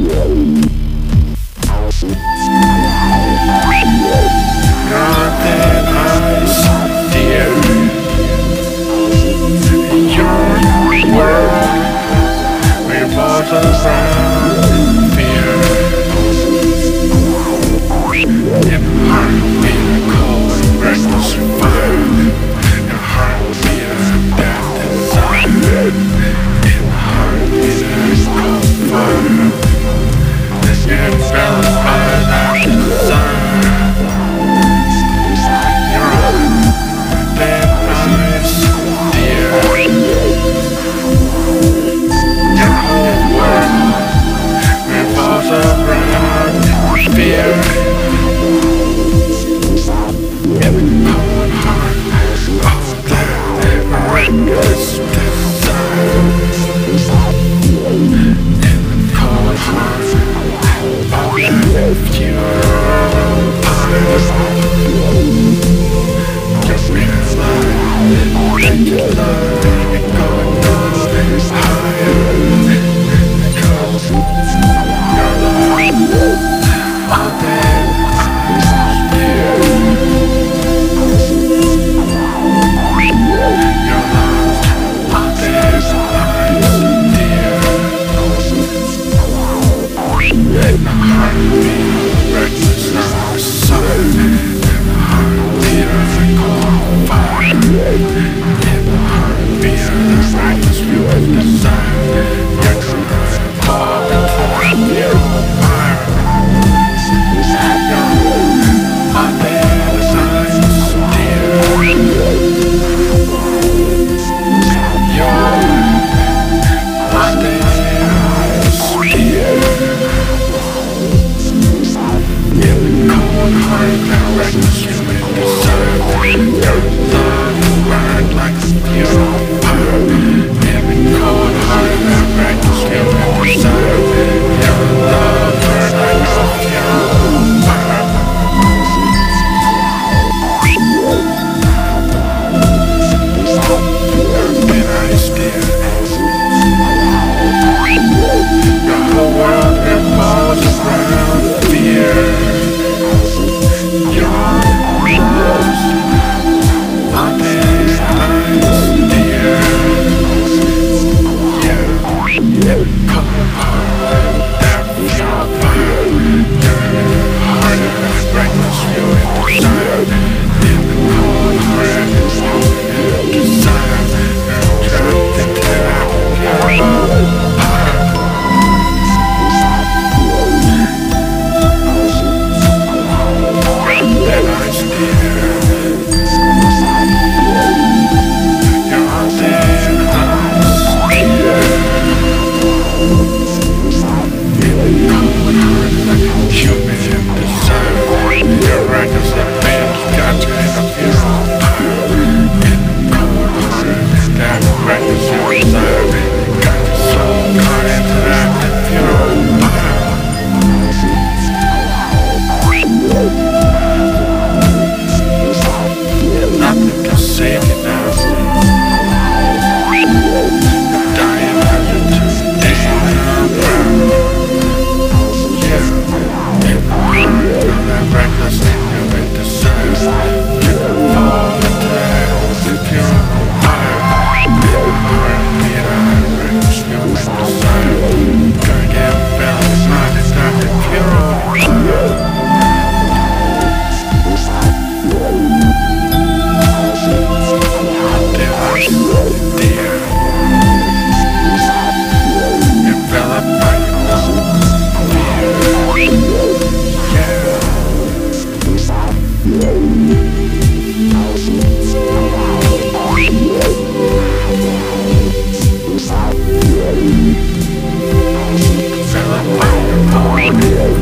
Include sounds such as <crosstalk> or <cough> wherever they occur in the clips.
Yeah.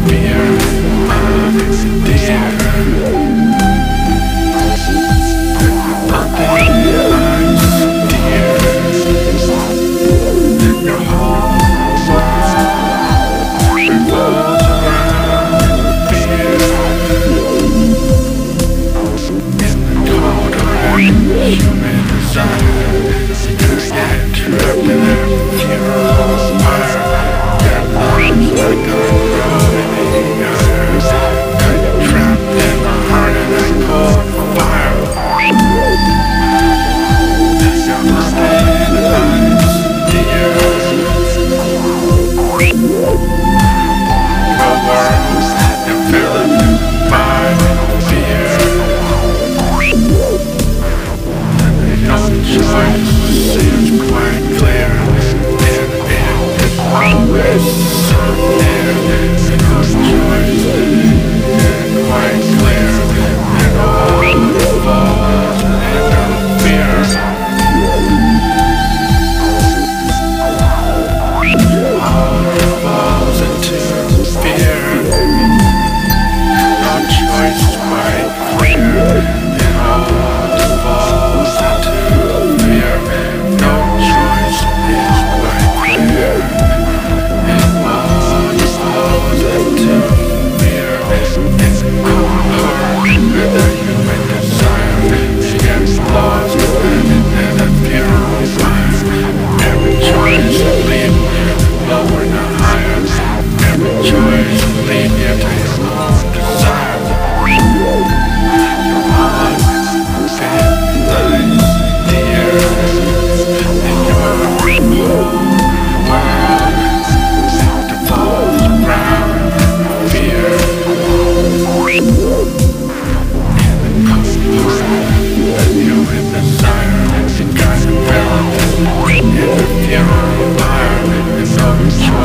Fear,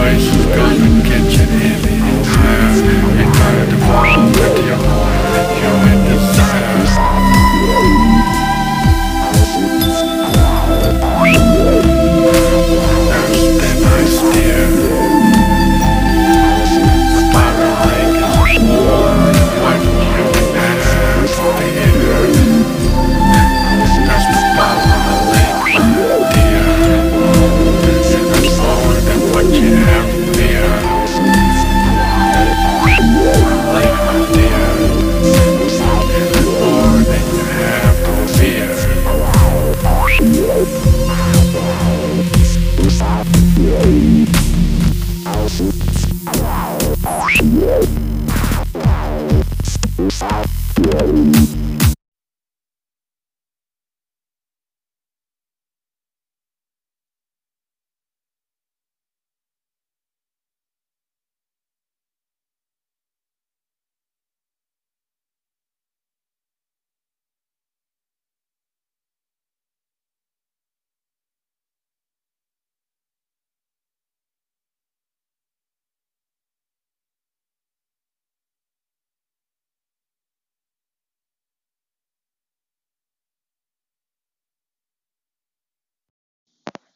noise.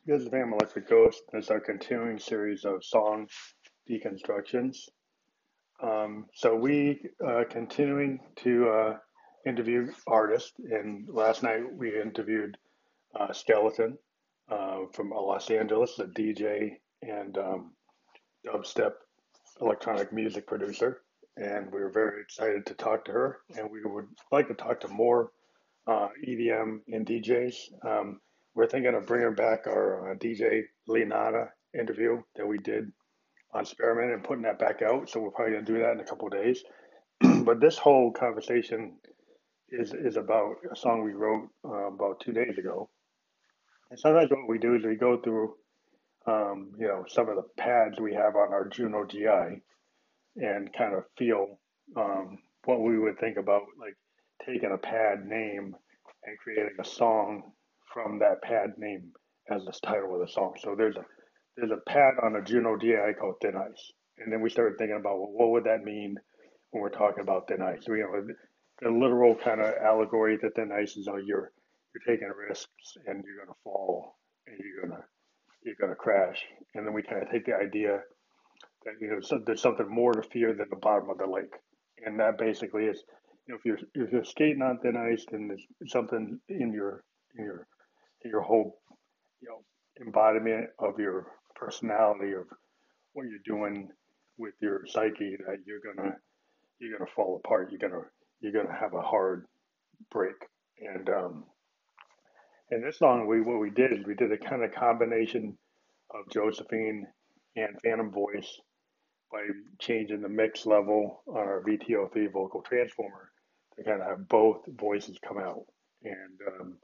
This is Phantom Electric Ghost. This is our continuing series of song deconstructions. Um, so we uh, continuing to uh, interview artists, and last night we interviewed uh, Skeleton uh, from Los Angeles, a DJ and um, dubstep electronic music producer, and we were very excited to talk to her, and we would like to talk to more uh, EDM and DJs. Um, we're thinking of bringing back our uh, DJ Leonada interview that we did on Experiment and putting that back out. So we're probably to do that in a couple of days. <clears throat> but this whole conversation is is about a song we wrote uh, about two days ago. And sometimes what we do is we go through, um, you know, some of the pads we have on our Juno GI and kind of feel um, what we would think about like taking a pad name and creating a song from that pad name as the title of the song. So there's a there's a pad on a Juno DI called Thin Ice, and then we started thinking about well, what would that mean when we're talking about thin ice? So, you know, the literal kind of allegory that thin ice is, oh, you're you're taking risks and you're gonna fall and you're gonna you're gonna crash, and then we kind of take the idea that you know so there's something more to fear than the bottom of the lake, and that basically is you know if you're if you're skating on thin ice, then there's something in your in your your whole you know embodiment of your personality of what you're doing with your psyche that you're gonna you're gonna fall apart. You're gonna you're gonna have a hard break. And um and this song we what we did is we did a kind of combination of josephine and phantom voice by changing the mix level on our vto3 vocal transformer to kind of have both voices come out. And um,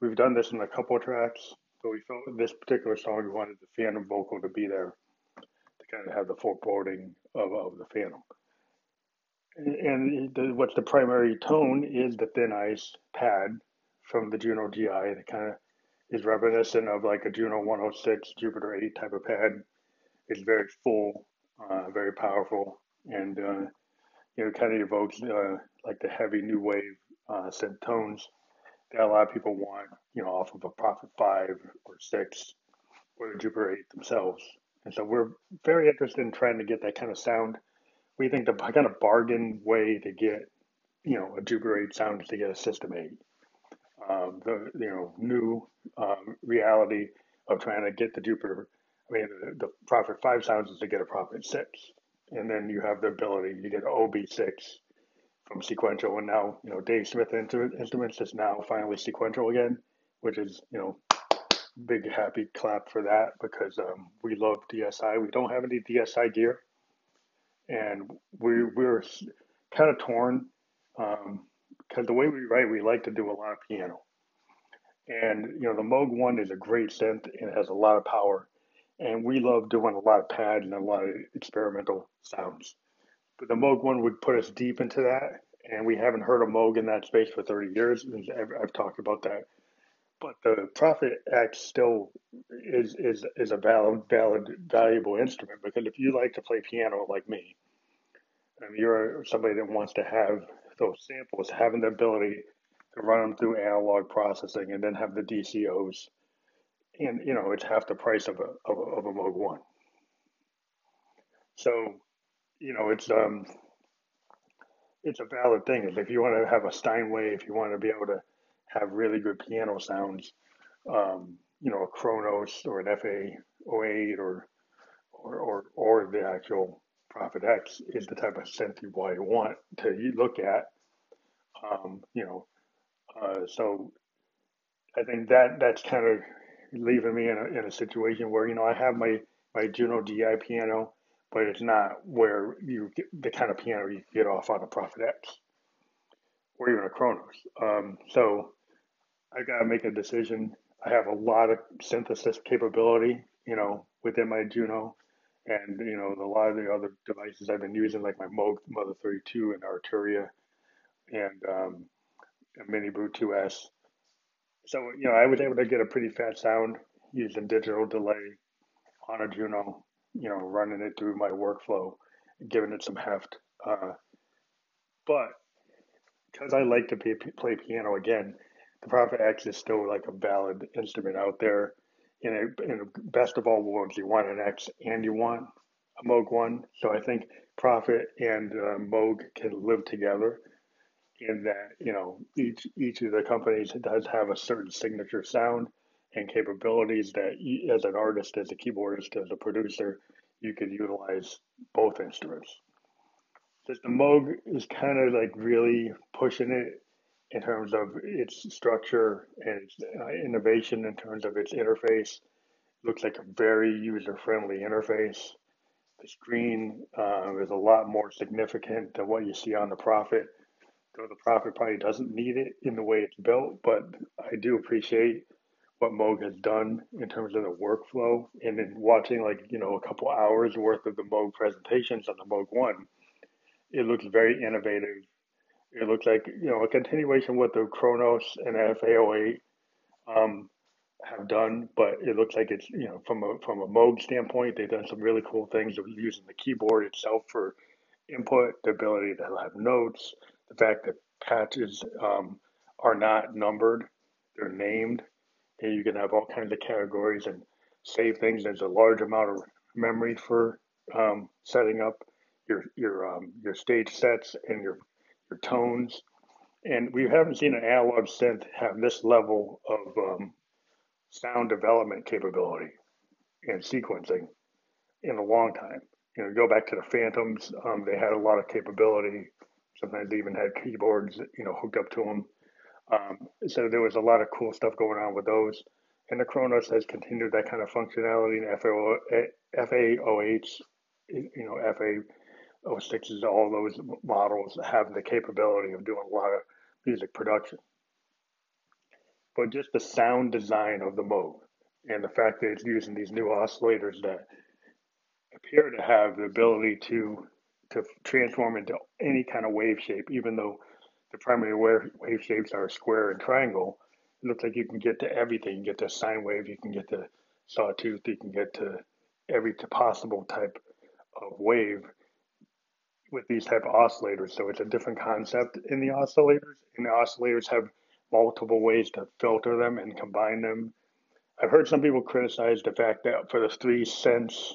We've done this in a couple tracks, but we felt this particular song we wanted the phantom vocal to be there to to kind of have the foreboding of, of the Phantom. And the, what's the primary tone is the thin ice pad from the Juno GI that kind of is reminiscent of like a Juno 106 Jupiter 8 type of pad. It's very full, uh, very powerful, and uh, you know, kind of evokes uh, like the heavy new wave uh, synth tones that a lot of people want, you know, off of a Prophet 5 or 6 or the Jupiter 8 themselves. And so we're very interested in trying to get that kind of sound. We think the kind of bargain way to get, you know, a Jupiter 8 sound is to get a System 8. Um, the you know new um, reality of trying to get the Jupiter. I mean, the, the Prophet 5 sounds is to get a Prophet 6. And then you have the ability, you get an OB6 from sequential. And now, you know, Dave Smith Instruments is now finally sequential again, which is, you know, big happy clap for that because um, we love DSI. We don't have any DSI gear, and we we're kind of torn because um, the way we write, we like to do a lot of piano, and you know the Moog One is a great synth and has a lot of power, and we love doing a lot of pad and a lot of experimental sounds. The Moog One would put us deep into that, and we haven't heard a Moog in that space for 30 years. I've, talked about that but the Prophet X still is is is a valid valid valuable instrument because if you like to play piano like me, and you're somebody that wants to have those samples, having the ability to run them through analog processing and then have the DCOs, and you know it's half the price of a of a, of a Moog One. So, you know it's um it's a valid thing. If you want to have a Steinway, if you want to be able to have really good piano sounds, um, you know, a Kronos or an FA08 or, or, or, or the actual Prophet X is the type of synth you want to look at. Um, you know, uh, so I think that that's kind of leaving me in a, in a situation where, you know, I have my, my Juno DI piano, but it's not where you get the kind of piano you get off on a Prophet X or even a Kronos. Um, so I got to make a decision. I have a lot of synthesis capability, you know, within my Juno, and you know, a lot of the other devices I've been using, like my Moog Mother 32 and Arturia, and um, Mini Brute 2S. So you know, I was able to get a pretty fat sound using digital delay on a Juno, you know, running it through my workflow, giving it some heft. Uh, but because I like to play, play piano again, the Prophet X is still like a valid instrument out there. In a, in a best of all worlds, you want an X and you want a Moog one. So I think Prophet and uh, Moog can live together in that you know each each of the companies does have a certain signature sound and capabilities that you, as an artist, as a keyboardist, as a producer, you could utilize both instruments. Just the Moog is kind of like really pushing it in terms of its structure and its uh, innovation in terms of its interface. Looks like a very user friendly interface. The screen uh, is a lot more significant than what you see on the Prophet. Though the Prophet probably doesn't need it in the way it's built, but I do appreciate what Moog has done in terms of the workflow. And then watching like, you know, a couple hours worth of the Moog presentations on the Moog One, it looks very innovative it looks like you know a continuation what the Kronos and FA08 um, have done, but it looks like it's you know from a from a Moog standpoint, they've done some really cool things of using the keyboard itself for input, the ability to have notes, the fact that patches um, are not numbered, they're named, and you can have all kinds of categories and save things. There's a large amount of memory for um, setting up your your um, your stage sets and your your tones. And we haven't seen an analog synth have this level of um, sound development capability and sequencing in a long time. You know, go back to the Fantoms, um, they had a lot of capability. Sometimes they even had keyboards, you know, hooked up to them. Um, so there was a lot of cool stuff going on with those. And the Kronos has continued that kind of functionality in FAO, FA08, you know, FA 06s, all those models have the capability of doing a lot of music production. But just the sound design of the Moog and the fact that it's using these new oscillators that appear to have the ability to to transform into any kind of wave shape, even though the primary wave, wave shapes are square and triangle. It looks like you can get to everything. You get to sine wave, you can get to sawtooth, you can get to every possible type of wave with these type of oscillators. So it's a different concept in the oscillators, and the oscillators have multiple ways to filter them and combine them. I've heard some people criticize the fact that for the three synths,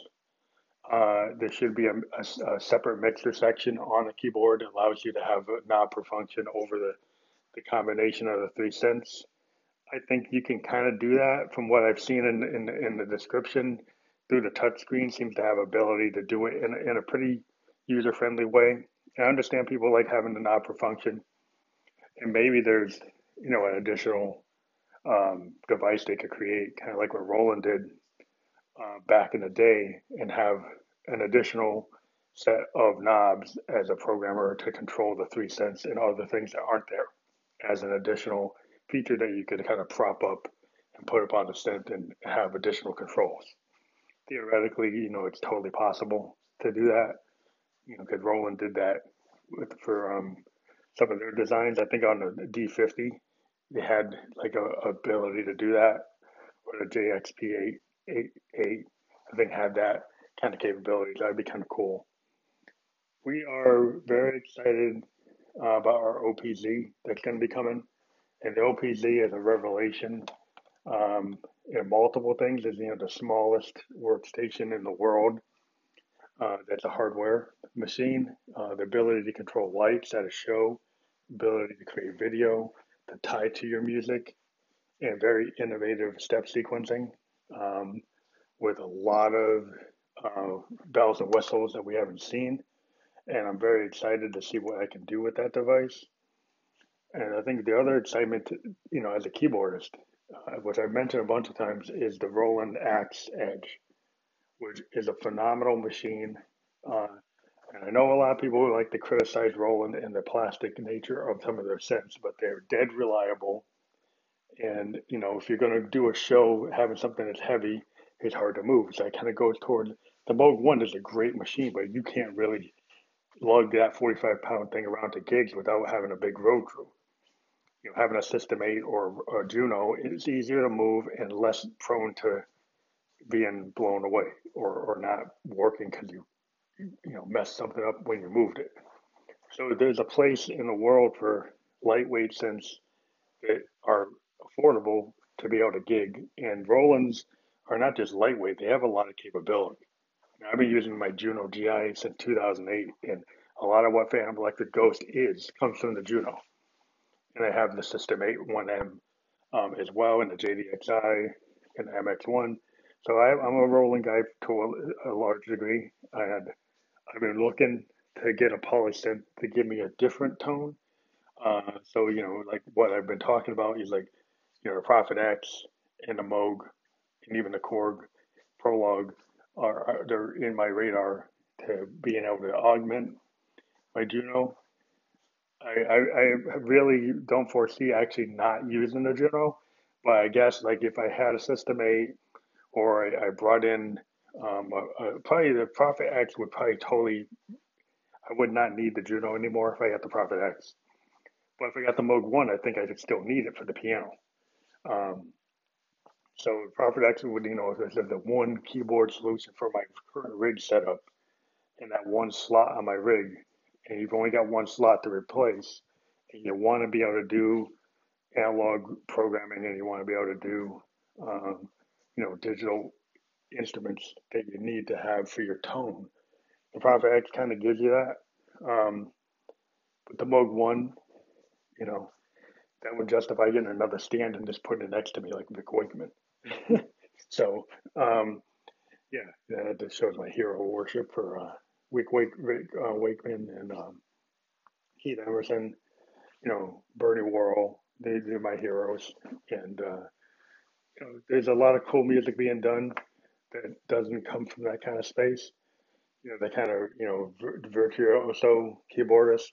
uh, there should be a, a, a, separate mixer section on the keyboard that allows you to have a knob per function over the, the combination of the three synths. I think you can kind of do that from what I've seen in, in, in the description through the touchscreen seems to have ability to do it in, in a pretty user friendly way. I understand people like having the knob per function, and maybe there's you know an additional um, device they could create, kind of like what Roland did uh, back in the day, and have an additional set of knobs as a programmer to control the three synths and other things that aren't there as an additional feature that you could kind of prop up and put up on the synth and have additional controls. Theoretically, you know, it's totally possible to do that you know, because Roland did that with for um, some of their designs. I think on the D50, they had like a, ability to do that, or the JXP 888, I think had that kind of capabilities. That'd be kind of cool. We are very excited uh, about our OPZ that's going to be coming, and the OPZ is a revelation. Um, in multiple things is you know the smallest workstation in the world uh, that's a hardware machine. Uh, the ability to control lights at a show, ability to create video, to tie to your music, and very innovative step sequencing um, with a lot of uh, bells and whistles that we haven't seen. And I'm very excited to see what I can do with that device. And I think the other excitement, you know, as a keyboardist, uh, which I've mentioned a bunch of times, is the Roland AX-Edge which is a phenomenal machine. Uh, and I know a lot of people like to criticize Roland and the plastic nature of some of their sets, but they're dead reliable. And you know, if you're going to do a show having something that's heavy, it's hard to move. So it kind of goes toward the Moog One is a great machine, but you can't really lug that 45 pound thing around to gigs without having a big road crew. You know, having a System 8 or, or Juno is easier to move and less prone to being blown away or, or not working because you you know messed something up when you moved it. So there's a place in the world for lightweight synths that are affordable to be able to gig. And Roland's are not just lightweight; they have a lot of capability. I've been using my Juno GI since 2008, and a lot of what Phantom Electric Ghost is comes from the Juno. And I have the System 8 1M um, as well, and the JDXI and the MX1. So I, am a Roland guy to a, a, large degree. I had, I've been looking to get a polysynth to give me a different tone. Uh, so you know, like what I've been talking about is like, you know, the Prophet X and the Moog and even the Korg Prologue are, they're in my radar to being able to augment my Juno. I, I, I really don't foresee actually not using the Juno, but I guess like if I had a System 8 or I, I brought in um, a, a, probably the Prophet X would probably totally. I would not need the Juno anymore if I got the Prophet X. But if I got the Moog One, I think I could still need it for the piano. Um, so Prophet X would, you know, if the one keyboard solution for my current rig setup, and that one slot on my rig, and you've only got one slot to replace, and you want to be able to do analog programming, and you want to be able to do um, you know, digital instruments that you need to have for your tone. The Prophet X kind of gives you that. Um, but the Moog 1, you know, that would justify getting another stand and just putting it next to me like Rick Wakeman. <laughs> so, um, yeah, that just shows my hero worship for uh, Vic Wake, uh, Wakeman and um, Keith Emerson, you know, Bernie Worrell. They, they're my heroes. And, uh, you know, there's a lot of cool music being done that doesn't come from that kind of space. You know, the kind of you know virtuoso keyboardist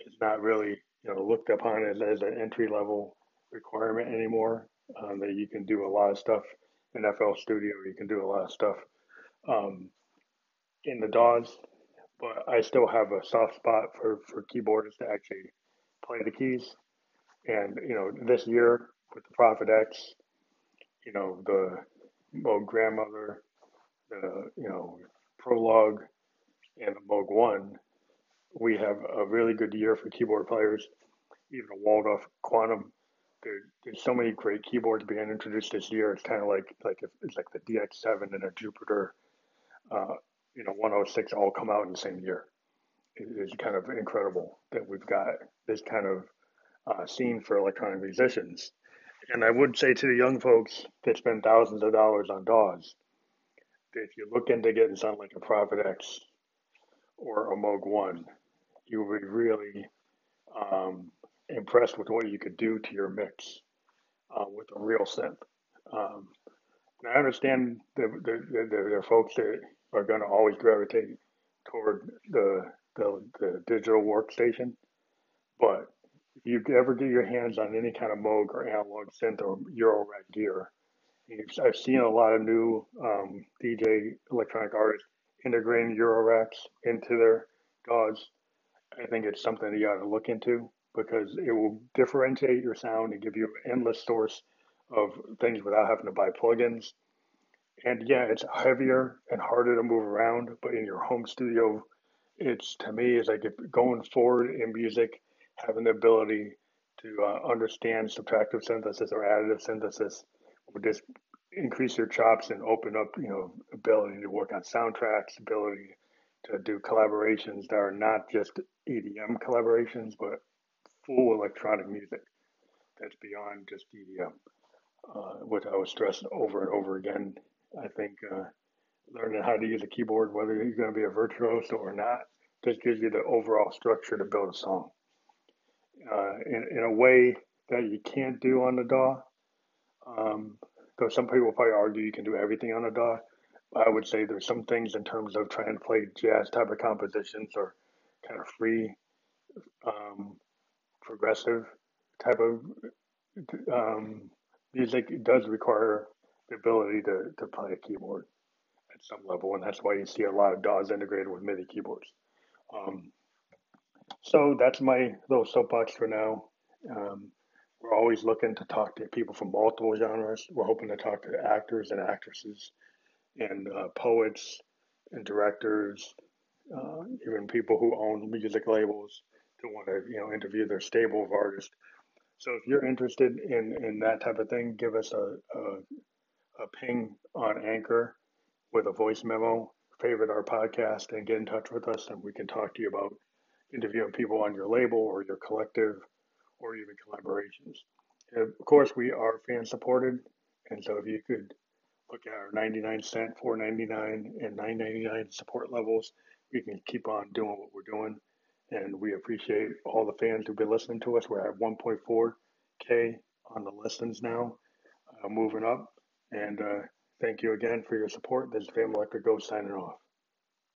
is not really you know looked upon as, as an entry level requirement anymore. Um, that you can do a lot of stuff in FL Studio. You can do a lot of stuff um, in the DAWs, but I still have a soft spot for, for keyboardists to actually play the keys. And, you know, this year with the Prophet X, you know, the Moog Grandmother, the, you know, Prologue, and the Moog One, we have a really good year for keyboard players. Even a Waldorf Quantum. There, there's so many great keyboards being introduced this year. It's kind of like like if, it's like the DX7 and a Jupiter, uh, you know, 106 all come out in the same year. It is kind of incredible that we've got this kind of uh, scene for electronic musicians. And I would say to the young folks that spend thousands of dollars on DAWs, if you look into getting something like a Prophet X or a Moog One, you would really um, impressed with what you could do to your mix uh, with a real synth. Um, I understand there are folks that are going to always gravitate toward the, the, the digital workstation, but if you ever get your hands on any kind of Moog or analog synth or Euro Eurorack gear, I've seen a lot of new um, DJ electronic artists integrating Euro Euroracks into their DAWs. I think it's something you got to look into because it will differentiate your sound and give you an endless source of things without having to buy plugins. And yeah, it's heavier and harder to move around, but in your home studio, it's to me is like going forward in music, having the ability to uh, understand subtractive synthesis or additive synthesis will just increase your chops and open up, you know, ability to work on soundtracks, ability to do collaborations that are not just EDM collaborations, but full electronic music that's beyond just EDM. Uh, which I was stressing over and over again. I think uh, learning how to use a keyboard, whether you're going to be a virtuoso or not, just gives you the overall structure to build a song uh, in, in a way that you can't do on the DAW. Um, though some people probably argue you can do everything on a DAW. I would say there's some things in terms of trying to play jazz type of compositions or kind of free, um, progressive type of um, music. Does require the ability to, to play a keyboard at some level, and that's why you see a lot of DAWs integrated with MIDI keyboards. Um, so that's my little soapbox for now. Um, we're always looking to talk to people from multiple genres. We're hoping to talk to actors and actresses and uh, poets and directors, uh, even people who own music labels to want to you know interview their stable of artists. So if you're interested in in that type of thing, give us a a, a ping on Anchor with a voice memo. Favorite our podcast and get in touch with us, and we can talk to you about interviewing people on your label or your collective or even collaborations. And of course, we are fan supported, and so if you could look at our 99 cent, 4.99, and 9.99 support levels, we can keep on doing what we're doing. And we appreciate all the fans who've been listening to us. We're at 1.4k on the listens now, uh, moving up. And uh, thank you again for your support. This is Phantom Electric Ghost signing off.